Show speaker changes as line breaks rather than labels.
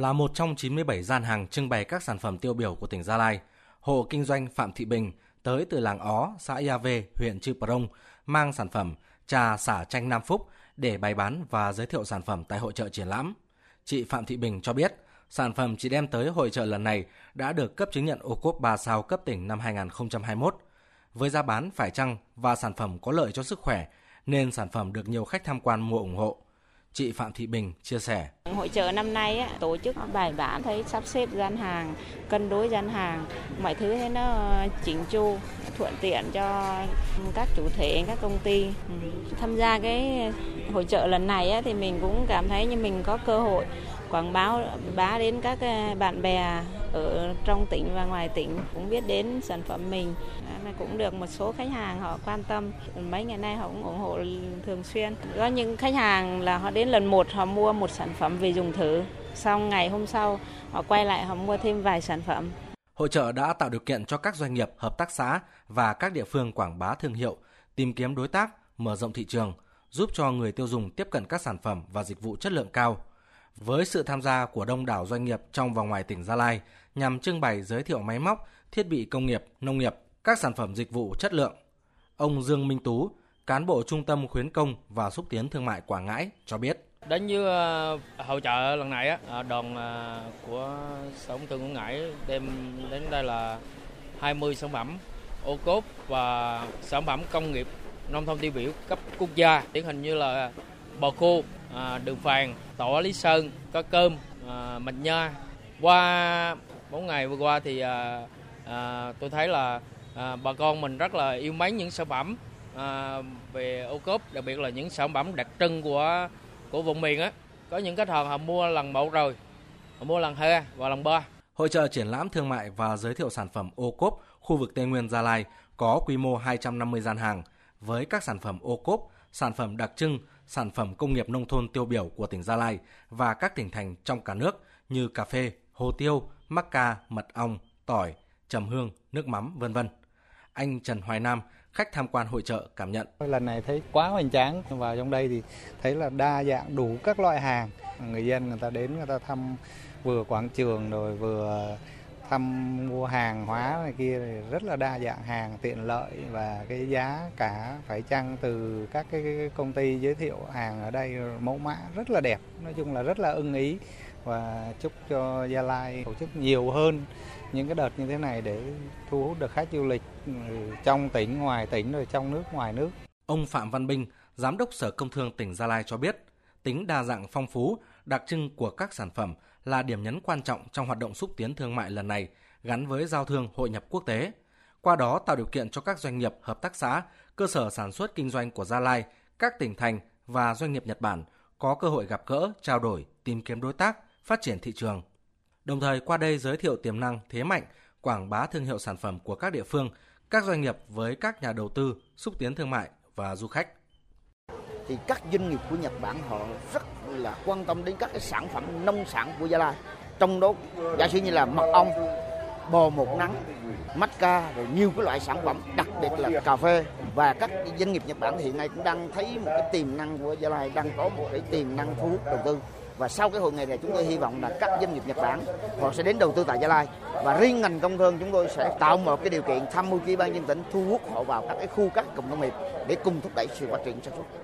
là một trong 97 gian hàng trưng bày các sản phẩm tiêu biểu của tỉnh Gia Lai. Hộ kinh doanh Phạm Thị Bình tới từ làng Ó, xã Ia Vê, huyện Chư Prong mang sản phẩm trà xả chanh Nam Phúc để bày bán và giới thiệu sản phẩm tại hội trợ triển lãm. Chị Phạm Thị Bình cho biết, sản phẩm chị đem tới hội trợ lần này đã được cấp chứng nhận ô cốp 3 sao cấp tỉnh năm 2021. Với giá bán phải chăng và sản phẩm có lợi cho sức khỏe nên sản phẩm được nhiều khách tham quan mua ủng hộ. Chị Phạm Thị Bình chia sẻ.
Hội trợ năm nay á, tổ chức bài bản thấy sắp xếp gian hàng, cân đối gian hàng, mọi thứ thế nó ờ, chỉnh chu, thuận tiện cho các chủ thể, các công ty. Ừ. Tham gia cái hội trợ lần này á, thì mình cũng cảm thấy như mình có cơ hội quảng bá bá đến các ờ, bạn bè ở trong tỉnh và ngoài tỉnh cũng biết đến sản phẩm mình. À, cũng được một số khách hàng họ quan tâm. Mấy ngày nay họ cũng ủng hộ thường xuyên. Có những khách hàng là họ đến lần một họ mua một sản phẩm về dùng thử. Xong ngày hôm sau họ quay lại họ mua thêm vài sản phẩm.
Hội trợ đã tạo điều kiện cho các doanh nghiệp, hợp tác xã và các địa phương quảng bá thương hiệu, tìm kiếm đối tác, mở rộng thị trường, giúp cho người tiêu dùng tiếp cận các sản phẩm và dịch vụ chất lượng cao, với sự tham gia của đông đảo doanh nghiệp trong và ngoài tỉnh Gia Lai nhằm trưng bày giới thiệu máy móc, thiết bị công nghiệp, nông nghiệp, các sản phẩm dịch vụ chất lượng. Ông Dương Minh Tú, cán bộ Trung tâm khuyến công và xúc tiến thương mại Quảng Ngãi cho biết.
Đến như ờ, hội trợ lần này á, ờ, đoàn ờ, của Sở Công Thương Quảng Ngãi đem đến đây là 20 sản phẩm ô cốp và sản phẩm công nghiệp nông thôn tiêu biểu cấp quốc gia điển hình như là bò khô à, đường phàn, Tỏ lý sơn, có cơm, à, mạch nha. Qua 4 ngày vừa qua thì à, à, tôi thấy là à, bà con mình rất là yêu mến những sản phẩm à, về ô cốp, đặc biệt là những sản phẩm đặc trưng của của vùng miền á. Có những khách hàng họ mua lần một rồi, họ mua lần hai và lần ba.
Hội trợ triển lãm thương mại và giới thiệu sản phẩm ô cốp khu vực Tây Nguyên Gia Lai có quy mô 250 gian hàng với các sản phẩm ô cốp, sản phẩm đặc trưng, sản phẩm công nghiệp nông thôn tiêu biểu của tỉnh Gia Lai và các tỉnh thành trong cả nước như cà phê, hồ tiêu, mắc ca, mật ong, tỏi, trầm hương, nước mắm, vân vân. Anh Trần Hoài Nam, khách tham quan hội trợ cảm nhận.
Lần này thấy quá hoành tráng, vào trong đây thì thấy là đa dạng đủ các loại hàng. Người dân người ta đến người ta thăm vừa quảng trường rồi vừa thăm mua hàng hóa này kia thì rất là đa dạng hàng tiện lợi và cái giá cả phải chăng từ các cái công ty giới thiệu hàng ở đây mẫu mã rất là đẹp nói chung là rất là ưng ý và chúc cho Gia Lai tổ chức nhiều hơn những cái đợt như thế này để thu hút được khách du lịch ừ, trong tỉnh ngoài tỉnh rồi trong nước ngoài nước.
Ông Phạm Văn bình Giám đốc Sở Công Thương tỉnh Gia Lai cho biết, tính đa dạng phong phú, đặc trưng của các sản phẩm là điểm nhấn quan trọng trong hoạt động xúc tiến thương mại lần này gắn với giao thương hội nhập quốc tế. Qua đó tạo điều kiện cho các doanh nghiệp, hợp tác xã, cơ sở sản xuất kinh doanh của Gia Lai, các tỉnh thành và doanh nghiệp Nhật Bản có cơ hội gặp gỡ, trao đổi, tìm kiếm đối tác, phát triển thị trường. Đồng thời qua đây giới thiệu tiềm năng, thế mạnh, quảng bá thương hiệu sản phẩm của các địa phương, các doanh nghiệp với các nhà đầu tư, xúc tiến thương mại và du khách
thì các doanh nghiệp của Nhật Bản họ rất là quan tâm đến các cái sản phẩm nông sản của Gia Lai. Trong đó, giả sử như là mật ong, bò một nắng matcha rồi nhiều cái loại sản phẩm, đặc biệt là cà phê. Và các doanh nghiệp Nhật Bản hiện nay cũng đang thấy một cái tiềm năng của Gia Lai, đang có một cái tiềm năng thu hút đầu tư. Và sau cái hội nghị này, chúng tôi hy vọng là các doanh nghiệp Nhật Bản, họ sẽ đến đầu tư tại Gia Lai. Và riêng ngành công thương chúng tôi sẽ tạo một cái điều kiện tham mưu chi ban dân tỉnh thu hút họ vào các cái khu các cụm công nghiệp để cùng thúc đẩy sự phát triển sản xuất.